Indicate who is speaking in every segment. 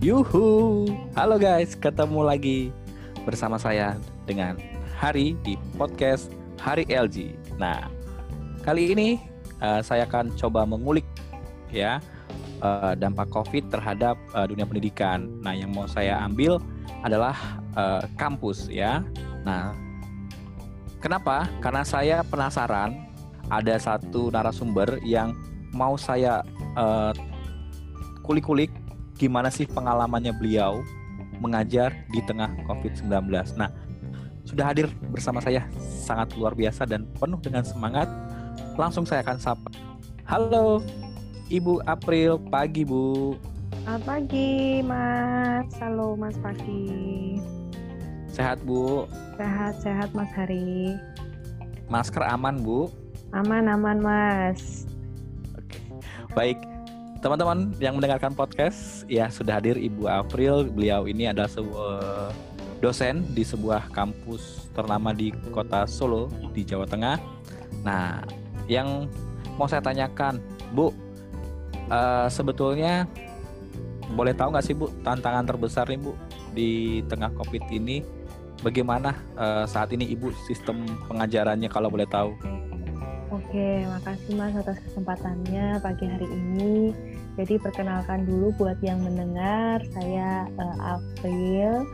Speaker 1: Yuhu, halo guys, ketemu lagi bersama saya dengan Hari di podcast Hari LG. Nah, kali ini uh, saya akan coba mengulik ya uh, dampak COVID terhadap uh, dunia pendidikan. Nah, yang mau saya ambil adalah uh, kampus ya. Nah, kenapa? Karena saya penasaran ada satu narasumber yang mau saya uh, kulik-kulik gimana sih pengalamannya beliau mengajar di tengah COVID-19. Nah, sudah hadir bersama saya sangat luar biasa dan penuh dengan semangat. Langsung saya akan sapa. Halo, Ibu April, pagi Bu.
Speaker 2: Selamat pagi, Mas. Halo, Mas Pagi.
Speaker 1: Sehat Bu?
Speaker 2: Sehat-sehat, Mas Hari.
Speaker 1: Masker aman Bu?
Speaker 2: Aman-aman, Mas.
Speaker 1: Oke. Baik, teman-teman yang mendengarkan podcast ya sudah hadir Ibu April. Beliau ini adalah sebuah dosen di sebuah kampus ternama di kota Solo di Jawa Tengah. Nah yang mau saya tanyakan Bu uh, sebetulnya boleh tahu nggak sih Bu tantangan terbesar nih Bu di tengah COVID ini? Bagaimana uh, saat ini Ibu sistem pengajarannya kalau boleh tahu
Speaker 2: Oke, makasih Mas atas kesempatannya pagi hari ini. Jadi perkenalkan dulu buat yang mendengar, saya uh, April,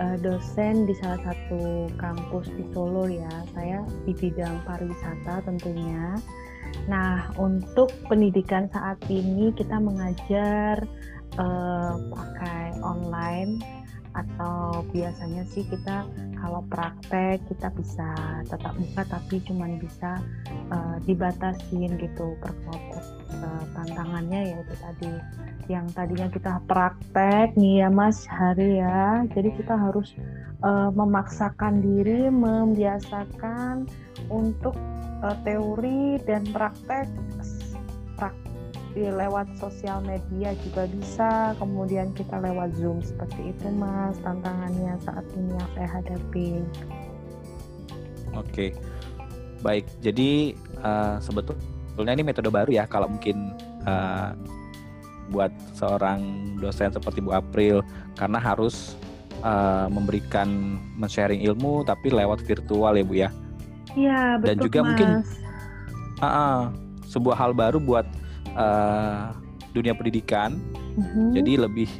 Speaker 2: uh, dosen di salah satu kampus di Solo ya. Saya di bidang pariwisata tentunya. Nah, untuk pendidikan saat ini kita mengajar uh, pakai online atau biasanya sih kita kalau praktek kita bisa tetap muka tapi cuman bisa uh, dibatasin gitu per uh, tantangannya yaitu tadi. Yang tadinya kita praktek nih ya Mas Hari ya. Jadi kita harus uh, memaksakan diri membiasakan untuk uh, teori dan praktek lewat sosial media juga bisa kemudian kita lewat zoom seperti itu mas tantangannya saat ini yang saya hadapi
Speaker 1: oke baik jadi uh, sebetulnya ini metode baru ya kalau mungkin uh, buat seorang dosen seperti Bu April karena harus uh, memberikan men-sharing ilmu tapi lewat virtual ya Bu ya.
Speaker 2: Iya betul
Speaker 1: Dan juga
Speaker 2: mas.
Speaker 1: mungkin uh, uh, sebuah hal baru buat uh, dunia pendidikan. Mm-hmm. Jadi lebih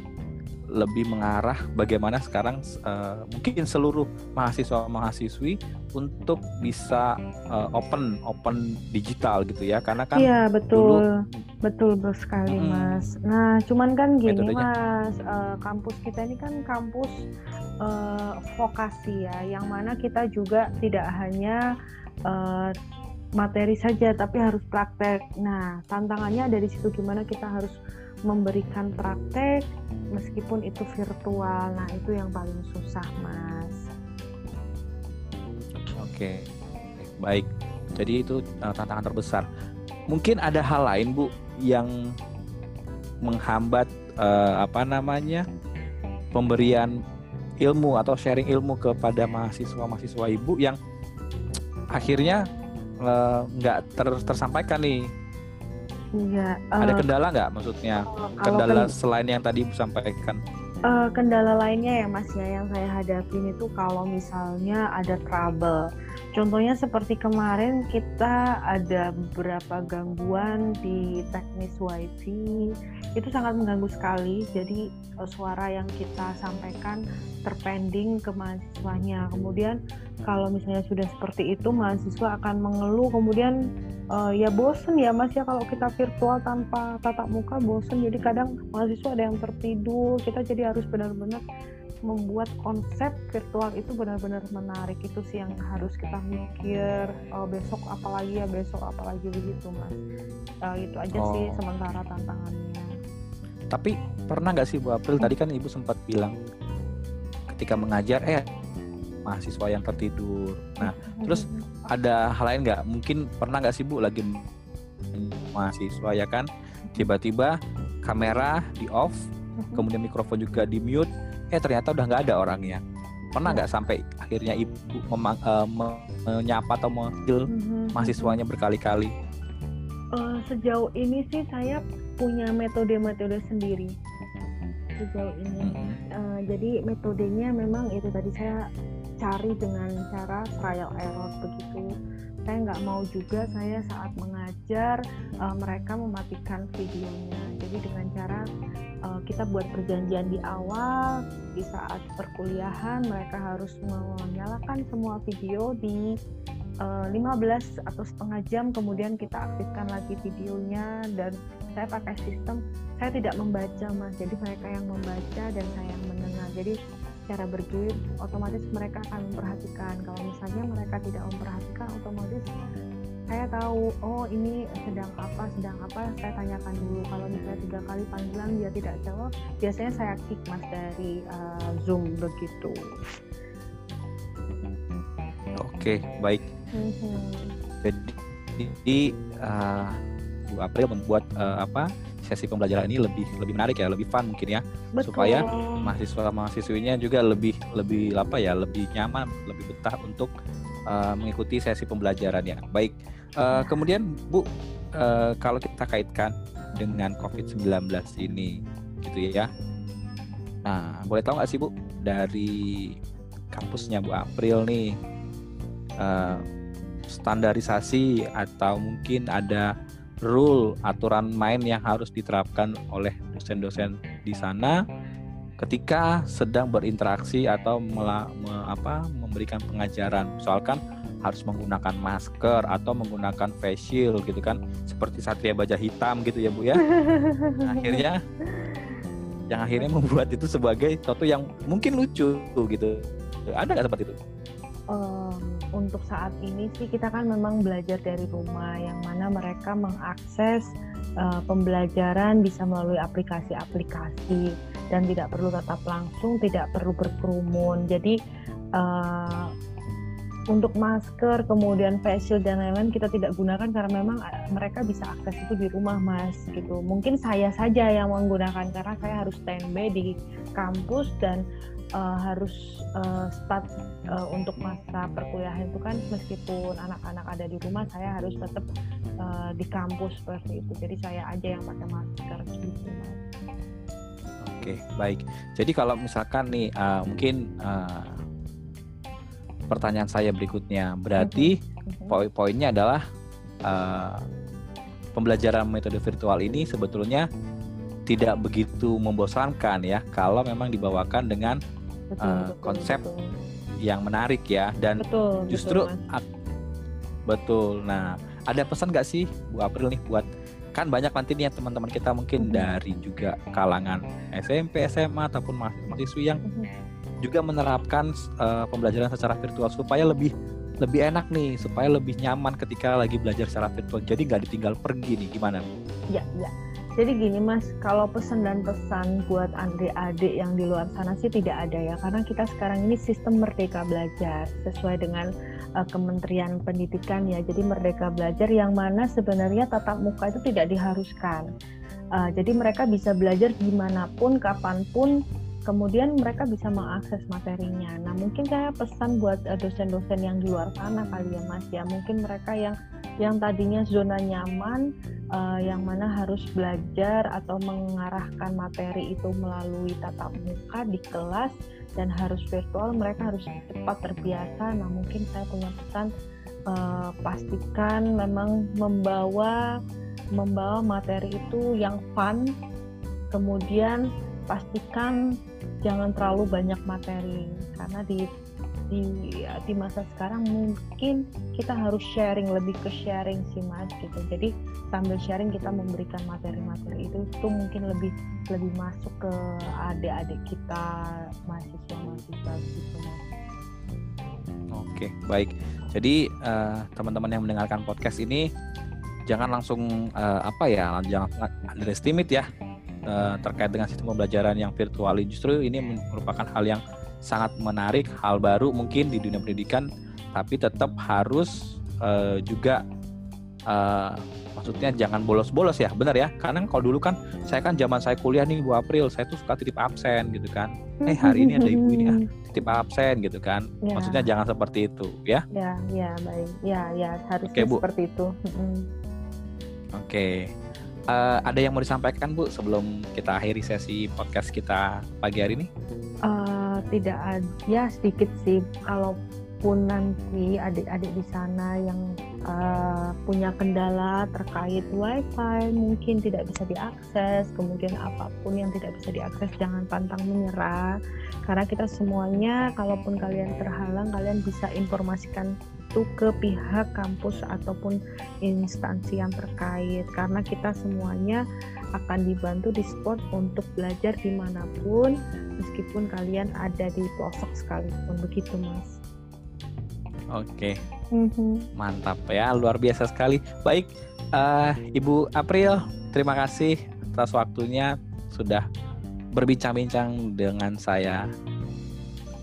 Speaker 1: lebih mengarah bagaimana sekarang uh, mungkin seluruh mahasiswa mahasiswi untuk bisa uh, open open digital gitu ya karena kan
Speaker 2: iya betul dulu, betul betul sekali hmm, mas nah cuman kan gini metodenya. mas uh, kampus kita ini kan kampus uh, vokasi ya yang mana kita juga tidak hanya uh, materi saja tapi harus praktek. Nah, tantangannya dari situ gimana kita harus memberikan praktek meskipun itu virtual. Nah, itu yang paling susah, Mas.
Speaker 1: Oke. Baik. Jadi itu uh, tantangan terbesar. Mungkin ada hal lain, Bu, yang menghambat uh, apa namanya? pemberian ilmu atau sharing ilmu kepada mahasiswa-mahasiswa Ibu yang akhirnya Eh, nggak uh, ter, tersampaikan nih.
Speaker 2: Iya.
Speaker 1: Uh, Ada kendala nggak maksudnya? kendala ken selain yang tadi disampaikan?
Speaker 2: Uh, kendala lainnya ya Mas ya yang saya hadapin itu kalau misalnya ada trouble. Contohnya seperti kemarin kita ada beberapa gangguan di teknis wifi itu sangat mengganggu sekali. Jadi suara yang kita sampaikan terpending ke mahasiswanya. Kemudian kalau misalnya sudah seperti itu mahasiswa akan mengeluh kemudian uh, ya bosen ya mas ya kalau kita virtual tanpa tatap muka bosen. Jadi kadang mahasiswa ada yang tertidur kita jadi harus benar-benar membuat konsep virtual itu benar-benar menarik. Itu sih yang harus kita mikir oh, besok apalagi ya besok apalagi begitu mas. Uh, itu aja oh. sih sementara tantangannya.
Speaker 1: Tapi pernah nggak sih Bu April tadi kan ibu sempat bilang ketika mengajar eh mahasiswa yang tertidur. Nah, terus ada hal lain nggak? Mungkin pernah nggak sih Bu lagi mahasiswa ya kan, tiba-tiba kamera di off, kemudian mikrofon juga di mute, eh ternyata udah nggak ada orangnya. Pernah nggak sampai akhirnya ibu memang, uh, menyapa atau memanggil mm-hmm. mahasiswanya berkali-kali?
Speaker 2: Uh, sejauh ini sih saya punya metode-metode sendiri sejauh ini. Uh, jadi metodenya memang itu tadi saya cari dengan cara trial error begitu. Saya nggak mau juga saya saat mengajar uh, mereka mematikan videonya. Jadi dengan cara uh, kita buat perjanjian di awal di saat perkuliahan mereka harus menyalakan semua video di 15 atau setengah jam kemudian kita aktifkan lagi videonya dan saya pakai sistem saya tidak membaca mas jadi mereka yang membaca dan saya yang mendengar jadi cara bergerak otomatis mereka akan memperhatikan. Kalau misalnya mereka tidak memperhatikan otomatis saya tahu oh ini sedang apa sedang apa saya tanyakan dulu. Kalau misalnya tiga kali panggilan dia tidak jawab biasanya saya kick mas dari uh, zoom begitu.
Speaker 1: Oke baik. Mm-hmm. jadi uh, Bu April membuat uh, apa sesi pembelajaran ini lebih lebih menarik ya, lebih fun mungkin ya, Betul. supaya mahasiswa mahasiswinya juga lebih lebih apa ya, lebih nyaman, lebih betah untuk uh, mengikuti sesi pembelajaran ya. Baik, uh, kemudian Bu, uh, kalau kita kaitkan dengan COVID-19 ini, gitu ya. Nah, boleh tahu nggak sih Bu dari kampusnya Bu April nih uh, standarisasi atau mungkin ada rule aturan main yang harus diterapkan oleh dosen-dosen di sana ketika sedang berinteraksi atau me, apa, memberikan pengajaran. Misalkan harus menggunakan masker atau menggunakan face shield gitu kan seperti satria baja hitam gitu ya bu ya. Akhirnya yang akhirnya membuat itu sebagai sesuatu yang mungkin lucu gitu. Ada nggak seperti itu?
Speaker 2: Um, untuk saat ini sih kita kan memang belajar dari rumah yang mana mereka mengakses uh, pembelajaran bisa melalui aplikasi-aplikasi dan tidak perlu tetap langsung, tidak perlu berkerumun. Jadi uh, untuk masker, kemudian face shield dan lain-lain kita tidak gunakan karena memang eh, mereka bisa akses itu di rumah, Mas. Gitu. Mungkin saya saja yang menggunakan karena saya harus standby di kampus dan uh, harus uh, start uh, untuk masa perkuliahan itu kan meskipun anak-anak ada di rumah saya harus tetap uh, di kampus seperti itu jadi saya aja yang pakai masker gitu.
Speaker 1: Oke baik jadi kalau misalkan nih uh, mungkin uh, pertanyaan saya berikutnya berarti mm-hmm. poin-poinnya adalah uh, pembelajaran metode virtual ini sebetulnya tidak begitu membosankan ya kalau memang dibawakan dengan betul, uh, betul, konsep betul. yang menarik ya dan betul, justru betul, betul. Nah, ada pesan nggak sih Bu April nih buat kan banyak nanti nih teman-teman kita mungkin -hmm. dari juga kalangan SMP, SMA ataupun mahasiswi yang -hmm. juga menerapkan uh, pembelajaran secara virtual supaya lebih lebih enak nih supaya lebih nyaman ketika lagi belajar secara virtual jadi nggak ditinggal pergi nih gimana?
Speaker 2: Ya ya jadi gini Mas, kalau pesan dan pesan buat adik-adik yang di luar sana sih tidak ada ya, karena kita sekarang ini sistem merdeka belajar sesuai dengan uh, Kementerian Pendidikan ya. Jadi merdeka belajar yang mana sebenarnya tatap muka itu tidak diharuskan. Uh, jadi mereka bisa belajar di mana pun, kapan pun, kemudian mereka bisa mengakses materinya. Nah mungkin saya pesan buat uh, dosen-dosen yang di luar sana kali ya Mas ya, mungkin mereka yang yang tadinya zona nyaman uh, yang mana harus belajar atau mengarahkan materi itu melalui tatap muka di kelas dan harus virtual mereka harus cepat terbiasa nah mungkin saya punya pesan uh, pastikan memang membawa membawa materi itu yang fun kemudian pastikan jangan terlalu banyak materi karena di di di masa sekarang mungkin kita harus sharing lebih ke sharing sih mas gitu. Jadi sambil sharing kita memberikan materi-materi itu itu mungkin lebih lebih masuk ke adik-adik kita mahasiswa-mahasiswa gitu mas.
Speaker 1: Oke baik. Jadi uh, teman-teman yang mendengarkan podcast ini jangan langsung uh, apa ya jangan underestimate ya uh, terkait dengan sistem pembelajaran yang virtual justru ini merupakan hal yang sangat menarik, hal baru mungkin di dunia pendidikan, tapi tetap harus uh, juga uh, maksudnya jangan bolos-bolos ya, benar ya? Karena kalau dulu kan saya kan zaman saya kuliah nih Bu April, saya tuh suka titip absen gitu kan. Eh hari ini ada ibu ini ah titip absen gitu kan. Ya. Maksudnya jangan seperti itu ya.
Speaker 2: Ya, ya baik. Ya, ya harus okay, seperti itu.
Speaker 1: Oke. Okay. Uh, ada yang mau disampaikan Bu sebelum kita akhiri sesi podcast kita pagi hari ini?
Speaker 2: Uh, tidak ada, ya sedikit sih. Kalaupun nanti adik-adik di sana yang uh, punya kendala terkait WiFi, mungkin tidak bisa diakses, kemudian apa pun yang tidak bisa diakses, jangan pantang menyerah. Karena kita semuanya, kalaupun kalian terhalang, kalian bisa informasikan itu ke pihak kampus ataupun instansi yang terkait. Karena kita semuanya akan dibantu di sport untuk belajar di mana pun meskipun kalian ada di pelosok sekalipun. Begitu mas.
Speaker 1: Oke. Mm-hmm. mantap. Ya luar biasa sekali. Baik uh, ibu April terima kasih atas waktunya sudah berbincang-bincang dengan saya.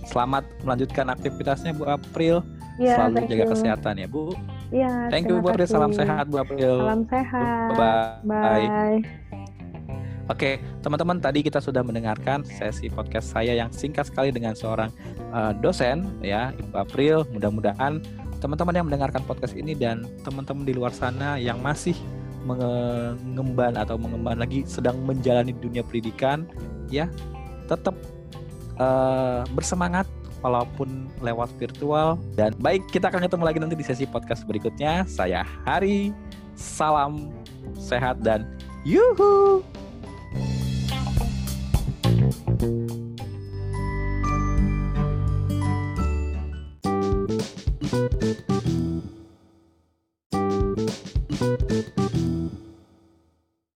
Speaker 1: Selamat melanjutkan aktivitasnya Bu April Ya, Selalu jaga you. kesehatan ya Bu.
Speaker 2: Iya.
Speaker 1: Thank you Bu April. Salam sehat Bu April.
Speaker 2: Salam sehat.
Speaker 1: Bye. Bye. Oke, teman-teman tadi kita sudah mendengarkan sesi podcast saya yang singkat sekali dengan seorang uh, dosen ya, Ibu April. Mudah-mudahan teman-teman yang mendengarkan podcast ini dan teman-teman di luar sana yang masih mengemban atau mengemban lagi sedang menjalani dunia pendidikan ya tetap uh, bersemangat walaupun lewat virtual. Dan baik, kita akan ketemu lagi nanti di sesi podcast berikutnya. Saya Hari, salam sehat dan yuhu!